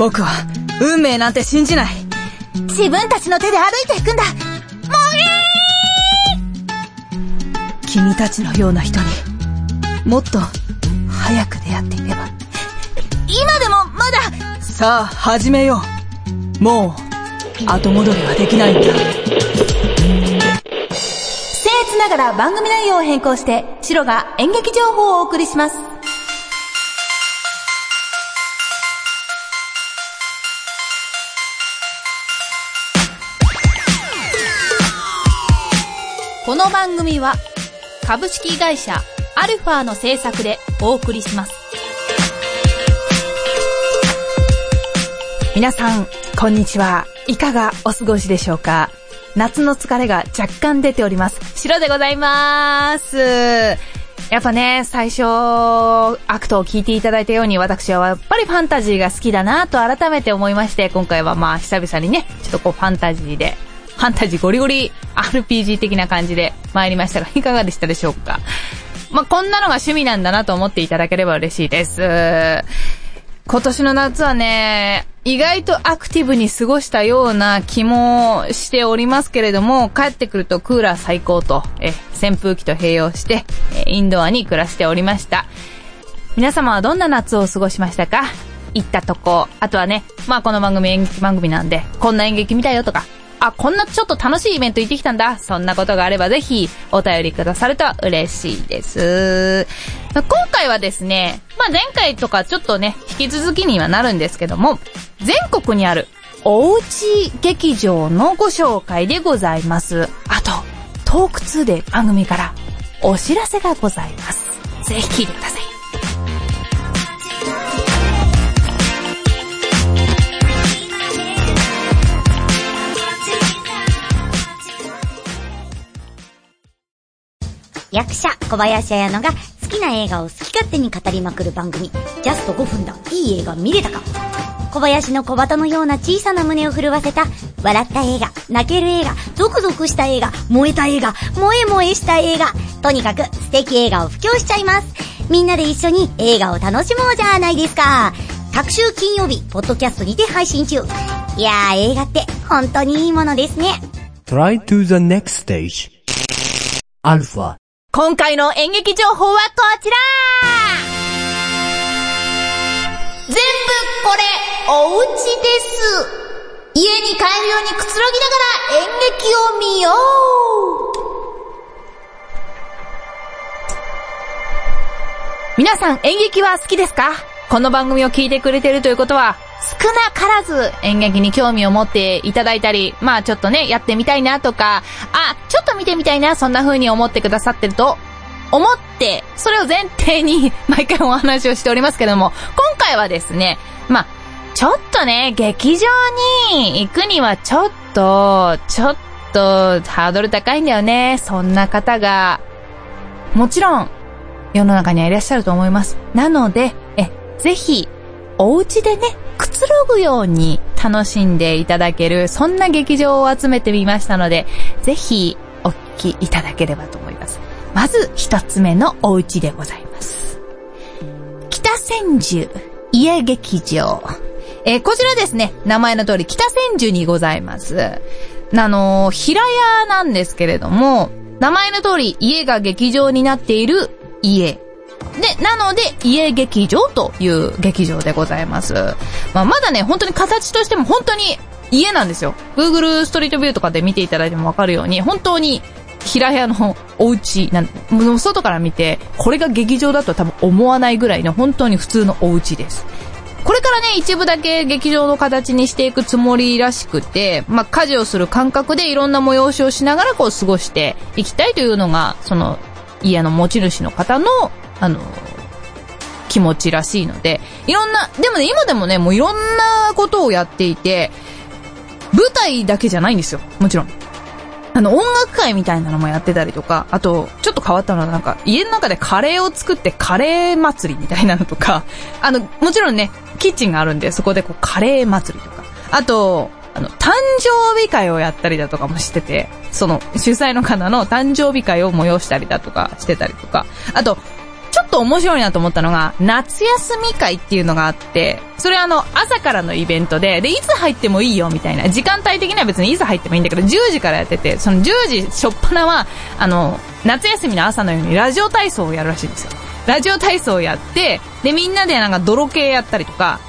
僕は、運命なんて信じない。自分たちの手で歩いていくんだもういい君たちのような人に、もっと、早く出会っていれば。今でもまださあ、始めよう。もう、後戻りはできないんだ。僭越ながら番組内容を変更して、シロが演劇情報をお送りします。の番組は、株式会社アルファの制作でお送りします。皆さん、こんにちは。いかがお過ごしでしょうか？夏の疲れが若干出ております。白でございます。やっぱね、最初、アクトを聞いていただいたように、私はやっぱりファンタジーが好きだなと改めて思いまして、今回はまあ久々にね、ちょっとこうファンタジーでファンタジーゴリゴリ RPG 的な感じで参りましたが、いかがでしたでしょうか？まあ、こんなのが趣味なんだなと思っていただければ嬉しいです。今年の夏はね、意外とアクティブに過ごしたような気もしておりますけれども、帰ってくるとクーラー最高と、え、扇風機と併用して、え、インドアに暮らしておりました。皆様はどんな夏を過ごしましたか？行ったとこ、あとはね、まあこの番組演劇番組なんで、こんな演劇見たよとか、あ、こんなちょっと楽しいイベント行ってきたんだ。そんなことがあればぜひお便りくださると嬉しいです。今回はですね、まあ、前回とかちょっとね、引き続きにはなるんですけども、全国にあるおうち劇場のご紹介でございます。あと、トーク2で番組からお知らせがございます。ぜひ聞いてください。役者小林彩乃が好きな映画を好き勝手に語りまくる番組、ジャスト5分だ、いい映画見れたか？小林の小鳩のような小さな胸を震わせた、笑った映画、泣ける映画、ゾクゾクした映画、燃えた映画、萌え萌えした映画、とにかく素敵映画を布教しちゃいます。みんなで一緒に映画を楽しもうじゃないですか。各週金曜日、ポッドキャストにて配信中。いやー、映画って本当にいいものですね。Try to the next stage. アルファ今回の演劇情報はこちら。全部これ、お家です。家に帰るようにくつろぎながら演劇を見よう。皆さん演劇は好きですか？この番組を聞いてくれてるということは、少なからず演劇に興味を持っていただいたり、まあちょっとね、やってみたいなとか、あ、ちょっと見てみたいな、そんな風に思ってくださってると思って、それを前提に 毎回お話をしておりますけども、今回はですね、まあ、ちょっとね、劇場に行くにはちょっと、ちょっとハードル高いんだよね。そんな方が、もちろん、世の中にはいらっしゃると思います。なので、え、ぜひ、お家でね、くつろぐように楽しんでいただける、そんな劇場を集めてみましたので、ぜひ、お聞きいただければと思います。まず、一つ目のお家でございます。北千住家劇場。えー、こちらですね、名前の通り北千住にございます。あのー、平屋なんですけれども、名前の通り家が劇場になっている家で、なので、家劇場という劇場でございます。まあ、まだね、本当に形としても本当に家なんですよ。Google ストリートビューとかで見ていただいてもわかるように、本当に平屋のお家なん、もう外から見て、これが劇場だと多分思わないぐらいの本当に普通のお家です。これからね、一部だけ劇場の形にしていくつもりらしくて、まあ、家事をする感覚でいろんな催しをしながらこう過ごしていきたいというのが、その、家の持ち主の方のあの、気持ちらしいので、いろんな、でもね、今でもね、もういろんなことをやっていて、舞台だけじゃないんですよ。もちろん。あの、音楽会みたいなのもやってたりとか、あと、ちょっと変わったのはなんか、家の中でカレーを作ってカレー祭りみたいなのとか、あの、もちろんね、キッチンがあるんで、そこでこう、カレー祭りとか、あと、あの、誕生日会をやったりだとかもしてて、その、主催の方の誕生日会を催したりだとかしてたりとか、あと、と面白いなと思ったのが、夏休み会っていうのがあって、それあの、朝からのイベントで、で、いつ入ってもいいよみたいな、時間帯的には別にいつ入ってもいいんだけど、10時からやってて、その10時しょっぱなは、あの、夏休みの朝のようにラジオ体操をやるらしいんですよ。ラジオ体操をやって、で、みんなでなんか泥系やったりとか、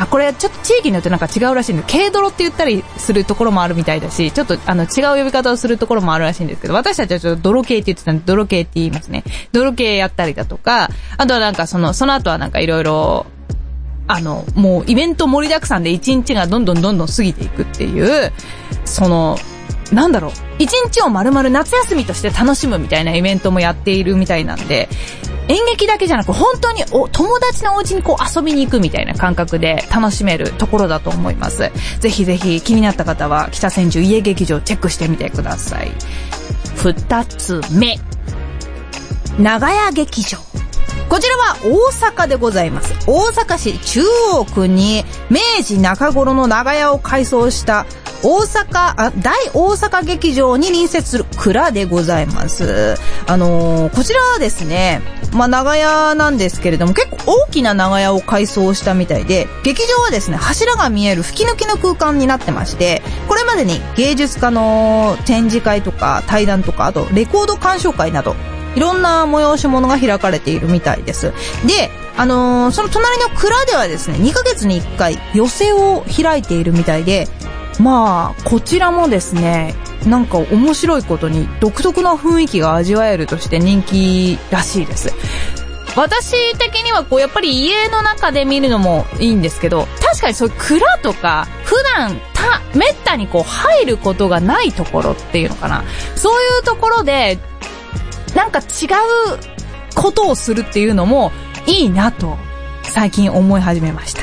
あ、これちょっと地域によってなんか違うらしいんで、軽泥って言ったりするところもあるみたいだし、ちょっとあの違う呼び方をするところもあるらしいんですけど、私たちはちょっと泥系って言ってたんで、泥系って言いますね。泥系やったりだとか、あとはなんかその、その後はなんかいろいろ、あの、もうイベント盛りだくさんで一日がどんどんどんどん過ぎていくっていう、その、なんだろう、一日を丸々夏休みとして楽しむみたいなイベントもやっているみたいなんで、演劇だけじゃなく本当にお友達のお家にこう遊びに行くみたいな感覚で楽しめるところだと思います。ぜひぜひ気になった方は北千住家劇場チェックしてみてください。二つ目。長屋劇場。こちらは大阪でございます。大阪市中央区に明治中頃の長屋を改装した大阪、あ、大大阪劇場に隣接する蔵でございます。あのー、こちらはですね、まあ、長屋なんですけれども、結構大きな長屋を改装したみたいで、劇場はですね、柱が見える吹き抜きの空間になってまして、これまでに芸術家の展示会とか対談とか、あとレコード鑑賞会など、いろんな催し物が開かれているみたいです。で、あのー、その隣の蔵ではですね、2ヶ月に1回寄席を開いているみたいで、まあ、こちらもですね、なんか面白いことに独特な雰囲気が味わえるとして人気らしいです。私的にはこうやっぱり家の中で見るのもいいんですけど、確かにそういう蔵とか、普段た、めったにこう入ることがないところっていうのかな。そういうところで、なんか違うことをするっていうのもいいなと最近思い始めました。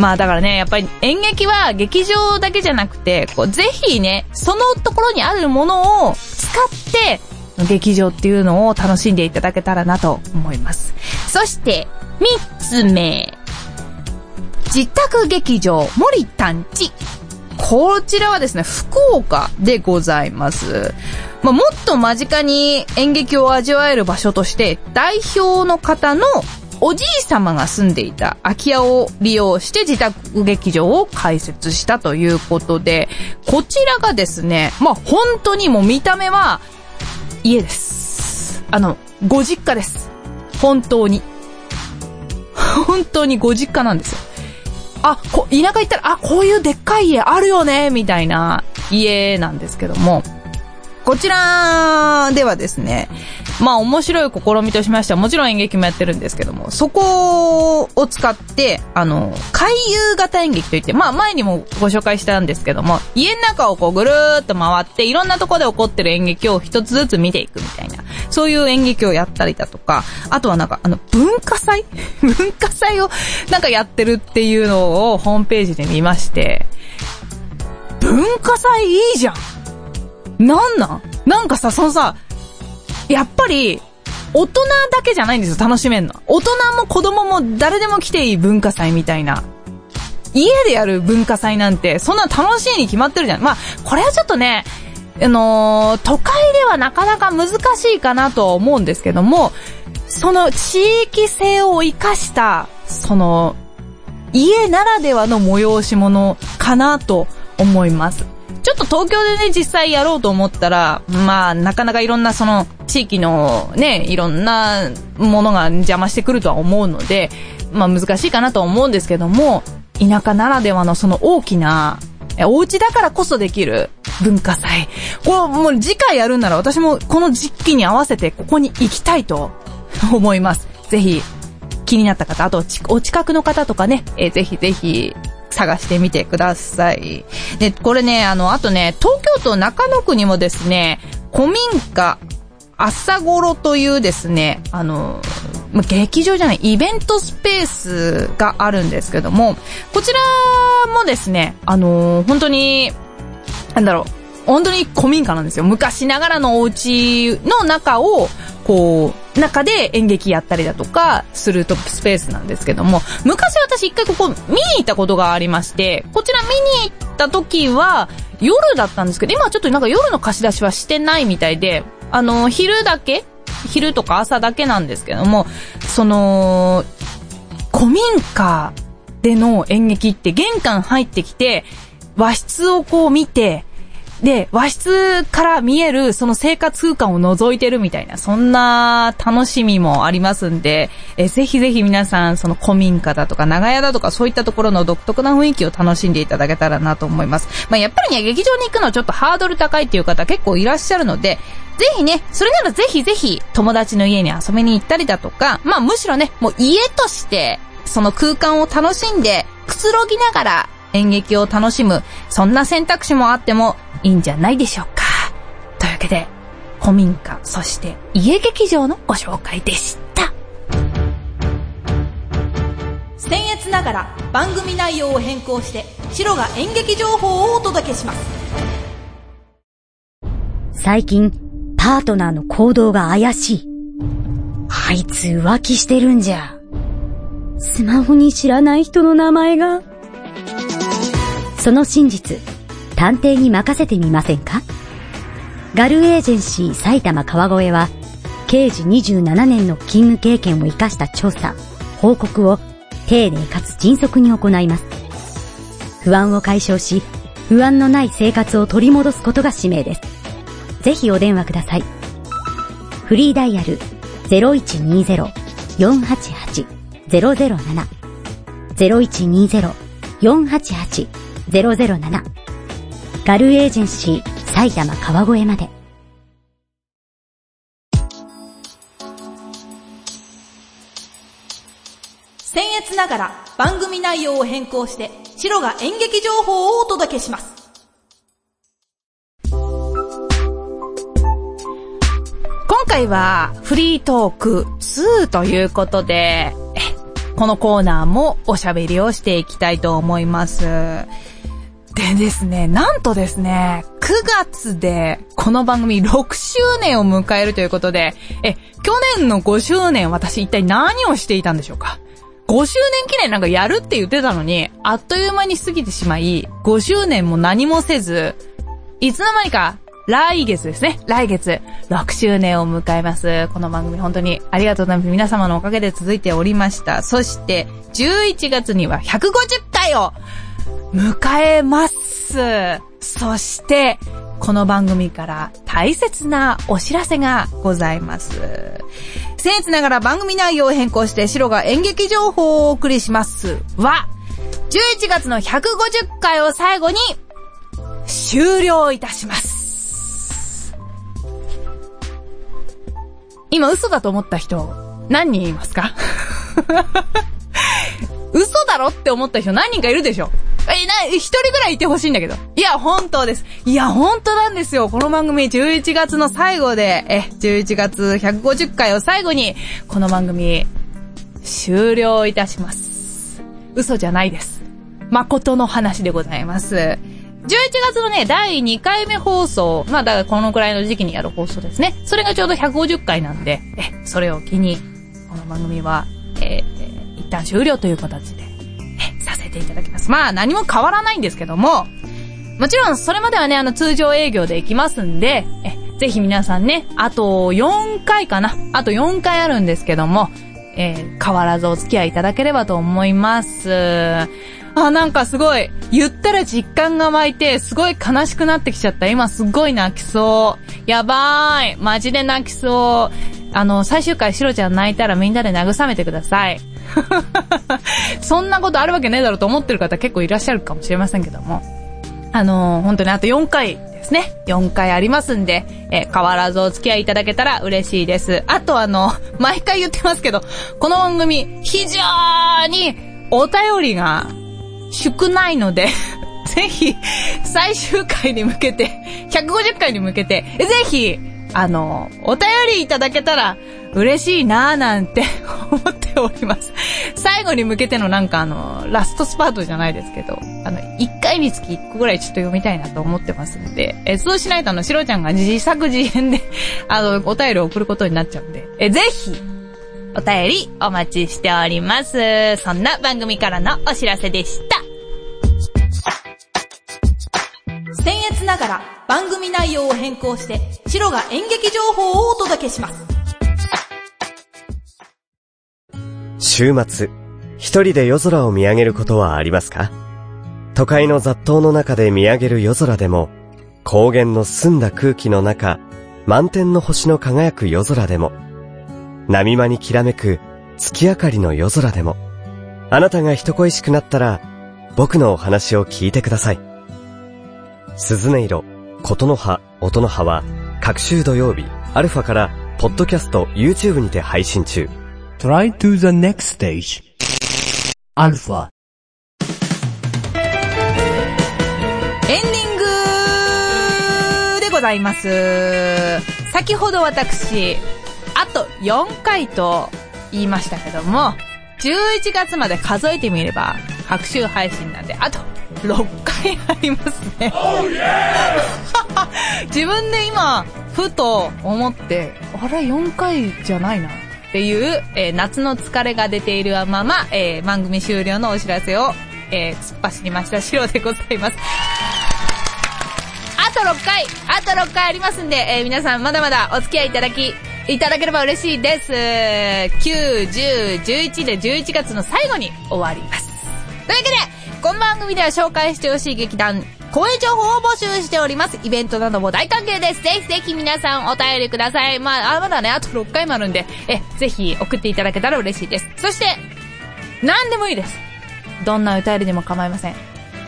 まあだからね、やっぱり演劇は劇場だけじゃなくて、こうぜひね、そのところにあるものを使って、劇場っていうのを楽しんでいただけたらなと思います。そして、三つ目。自宅劇場森探知。こちらはですね、福岡でございます。まあ、もっと間近に演劇を味わえる場所として、代表の方のおじい様が住んでいた空き家を利用して自宅劇場を開設したということで、こちらがですね、まあ、本当にもう見た目は家です。あの、ご実家です。本当に。本当にご実家なんですよ。あ、こ、田舎行ったら、あ、こういうでっかい家あるよね、みたいな家なんですけども、こちらではですね、まあ面白い試みとしましては、もちろん演劇もやってるんですけども、そこを使って、あの、回遊型演劇といって、まあ前にもご紹介したんですけども、家の中をこうぐるーっと回って、いろんなとこで起こってる演劇を一つずつ見ていくみたいな、そういう演劇をやったりだとか、あとはなんか、あの、文化祭？文化祭をなんかやってるっていうのをホームページで見まして、文化祭いいじゃん！なんなん？なんかさ、そのさ、やっぱり、大人だけじゃないんですよ、楽しめんの。大人も子供も誰でも来ていい文化祭みたいな。家でやる文化祭なんて、そんな楽しいに決まってるじゃん。まあ、これはちょっとね、あのー、都会ではなかなか難しいかなとは思うんですけども、その地域性を活かした、その、家ならではの催し物かなと思います。ちょっと東京でね、実際やろうと思ったら、まあ、なかなかいろんなその、地域のね、いろんなものが邪魔してくるとは思うので、まあ難しいかなと思うんですけども、田舎ならではのその大きな、お家だからこそできる文化祭。これもう次回やるんなら私もこの時期に合わせてここに行きたいと 思います。ぜひ気になった方、あとお近くの方とかね、えー、ぜひぜひ探してみてください。で、これね、あの、あとね、東京都中野区にもですね、古民家朝頃というですね、あの、劇場じゃない、イベントスペースがあるんですけども、こちらもですね、あの、本当に、なんだろう、本当に古民家なんですよ。昔ながらのお家の中を、こう、中で演劇やったりだとか、するトップスペースなんですけども、昔私一回ここ見に行ったことがありまして、こちら見に行った時は、夜だったんですけど、今はちょっとなんか夜の貸し出しはしてないみたいで、あの、昼だけ昼とか朝だけなんですけども、その、古民家での演劇って玄関入ってきて、和室をこう見て、で、和室から見えるその生活空間を覗いてるみたいな、そんな楽しみもありますんで、えぜひぜひ皆さん、その古民家だとか長屋だとかそういったところの独特な雰囲気を楽しんでいただけたらなと思います。まあ、やっぱりね、劇場に行くのはちょっとハードル高いっていう方結構いらっしゃるので、ぜひね、それならぜひぜひ友達の家に遊びに行ったりだとか、まあむしろね、もう家としてその空間を楽しんでくつろぎながら演劇を楽しむ、そんな選択肢もあってもいいんじゃないでしょうか。というわけで、古民家、そして家劇場のご紹介でした。僭越ながら番組内容を変更して、白が演劇情報をお届けします。最近、パートナーの行動が怪しい。あいつ浮気してるんじゃ。スマホに知らない人の名前が。その真実、探偵に任せてみませんか？ガルエージェンシー埼玉川越は、刑事27年の勤務経験を活かした調査、報告を丁寧かつ迅速に行います。不安を解消し、不安のない生活を取り戻すことが使命です。ぜひお電話ください。フリーダイヤル0120-488-007 0120-488-007ガルエージェンシー埼玉川越まで。僭越ながら番組内容を変更して、白が演劇情報をお届けします。今回はフリートーク2ということで、このコーナーもおしゃべりをしていきたいと思います。でですね、なんとですね、9月でこの番組6周年を迎えるということで、え、去年の5周年私一体何をしていたんでしょうか ?5 周年記念なんかやるって言ってたのに、あっという間に過ぎてしまい、5周年も何もせず、いつの間にか来月ですね。来月、6周年を迎えます。この番組本当にありがとうございます。皆様のおかげで続いておりました。そして、11月には150回を迎えます。そして、この番組から大切なお知らせがございます。僭越ながら番組内容を変更して白が演劇情報をお送りしますは、11月の150回を最後に終了いたします。今嘘だと思った人何人いますか？嘘だろって思った人何人かいるでしょえ、な、一人ぐらいいてほしいんだけど。いや、本当です。いや、本当なんですよ。この番組11月の最後で、え、11月150回を最後に、この番組、終了いたします。嘘じゃないです。誠の話でございます。11月のね、第2回目放送、まあだからこのくらいの時期にやる放送ですね。それがちょうど150回なんで、え、それを機に、この番組は、えー、一旦終了という形で、ていただきます。まあ何も変わらないんですけども、もちろんそれまではね、あの通常営業で行きますんで、え、ぜひ皆さんね、あと4回かな。あと4回あるんですけども、えー、変わらずお付き合いいただければと思います。あ、なんかすごい、言ったら実感が湧いて、すごい悲しくなってきちゃった。今すごい泣きそう。やばーい。マジで泣きそう。あの、最終回シロちゃん泣いたらみんなで慰めてください。そんなことあるわけねえだろうと思ってる方結構いらっしゃるかもしれませんけども。あのー、本当にあと4回ですね。4回ありますんで、え、変わらずお付き合いいただけたら嬉しいです。あとあの、毎回言ってますけど、この番組、非常にお便りが少ないので ぜひ、最終回に向けて、150回に向けて、ぜひ、あの、お便りいただけたら嬉しいなーなんて 思っております。最後に向けてのなんかあの、ラストスパートじゃないですけど、あの、1回につき1個ぐらいちょっと読みたいなと思ってますんで、え、そうしないとあの、しろちゃんが自作自演で あの、お便りを送ることになっちゃうんで、え、ぜひ、お便りお待ちしております。そんな番組からのお知らせでした。ら番組内容を変更して、白が演劇情報をお届けします。週末、一人で夜空を見上げることはありますか？都会の雑踏の中で見上げる夜空でも、高原の澄んだ空気の中、満天の星の輝く夜空でも、波間にきらめく月明かりの夜空でも、あなたが人恋しくなったら、僕のお話を聞いてください。鈴音色、琴の葉、音の葉は、各週土曜日、アルファから、ポッドキャスト、YouTube にて配信中。Try to the next stage. Alpha. エンディングでございます。先ほど私、あと4回と言いましたけども、11月まで数えてみれば、各週配信なんで、あと6回ありますね。自分で今、ふと思って、あれ4回じゃないな。っていう、えー夏の疲れが出ているまま、えー番組終了のお知らせを、えー突っ走りました、シロでございます。あと6回、あと6回ありますんで、えー皆さんまだまだお付き合いいただき、いただければ嬉しいです。9、10、11で11月の最後に終わります。というわけで、この番組では紹介してほしい劇団、公演情報を募集しております。イベントなども大歓迎です。ぜひぜひ皆さんお便りください。まあ、あまだね、あと6回もあるんで、え、ぜひ送っていただけたら嬉しいです。そして、何でもいいです。どんなお便りでも構いません。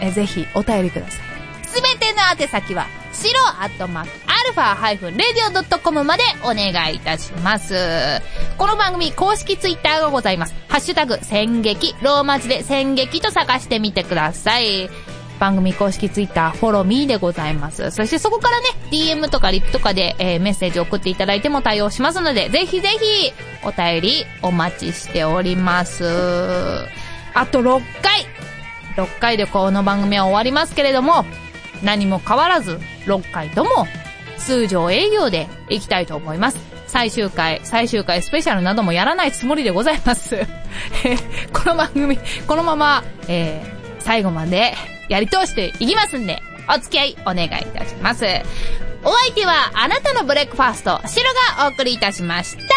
え、ぜひお便りください。すべての宛先は、白アットマーク、アルファハイフン、レディオドットコムまでお願いいたします。この番組公式ツイッターがございます。ハッシュタグ、戦撃、ローマ字で戦撃と探してみてください。番組公式ツイッター、フォローミーでございます。そしてそこからね、DM とかリップとかで、えーメッセージ送っていただいても対応しますので、ぜひぜひ、お便りお待ちしております。あと6回 !6 回でこの番組は終わりますけれども、何も変わらず、6回とも、通常営業で行きたいと思います。最終回、最終回スペシャルなどもやらないつもりでございます。この番組、このまま、えー最後までやり通していきますんで、お付き合いお願いいたします。お相手は、あなたのブレックファースト、シロがお送りいたしました。おし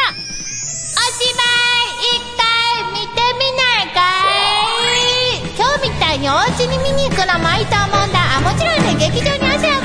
まい一回見てみないかい今日みたいにお家に見に行くのもいいと思うんだ。あ、もちろんね、劇場に足を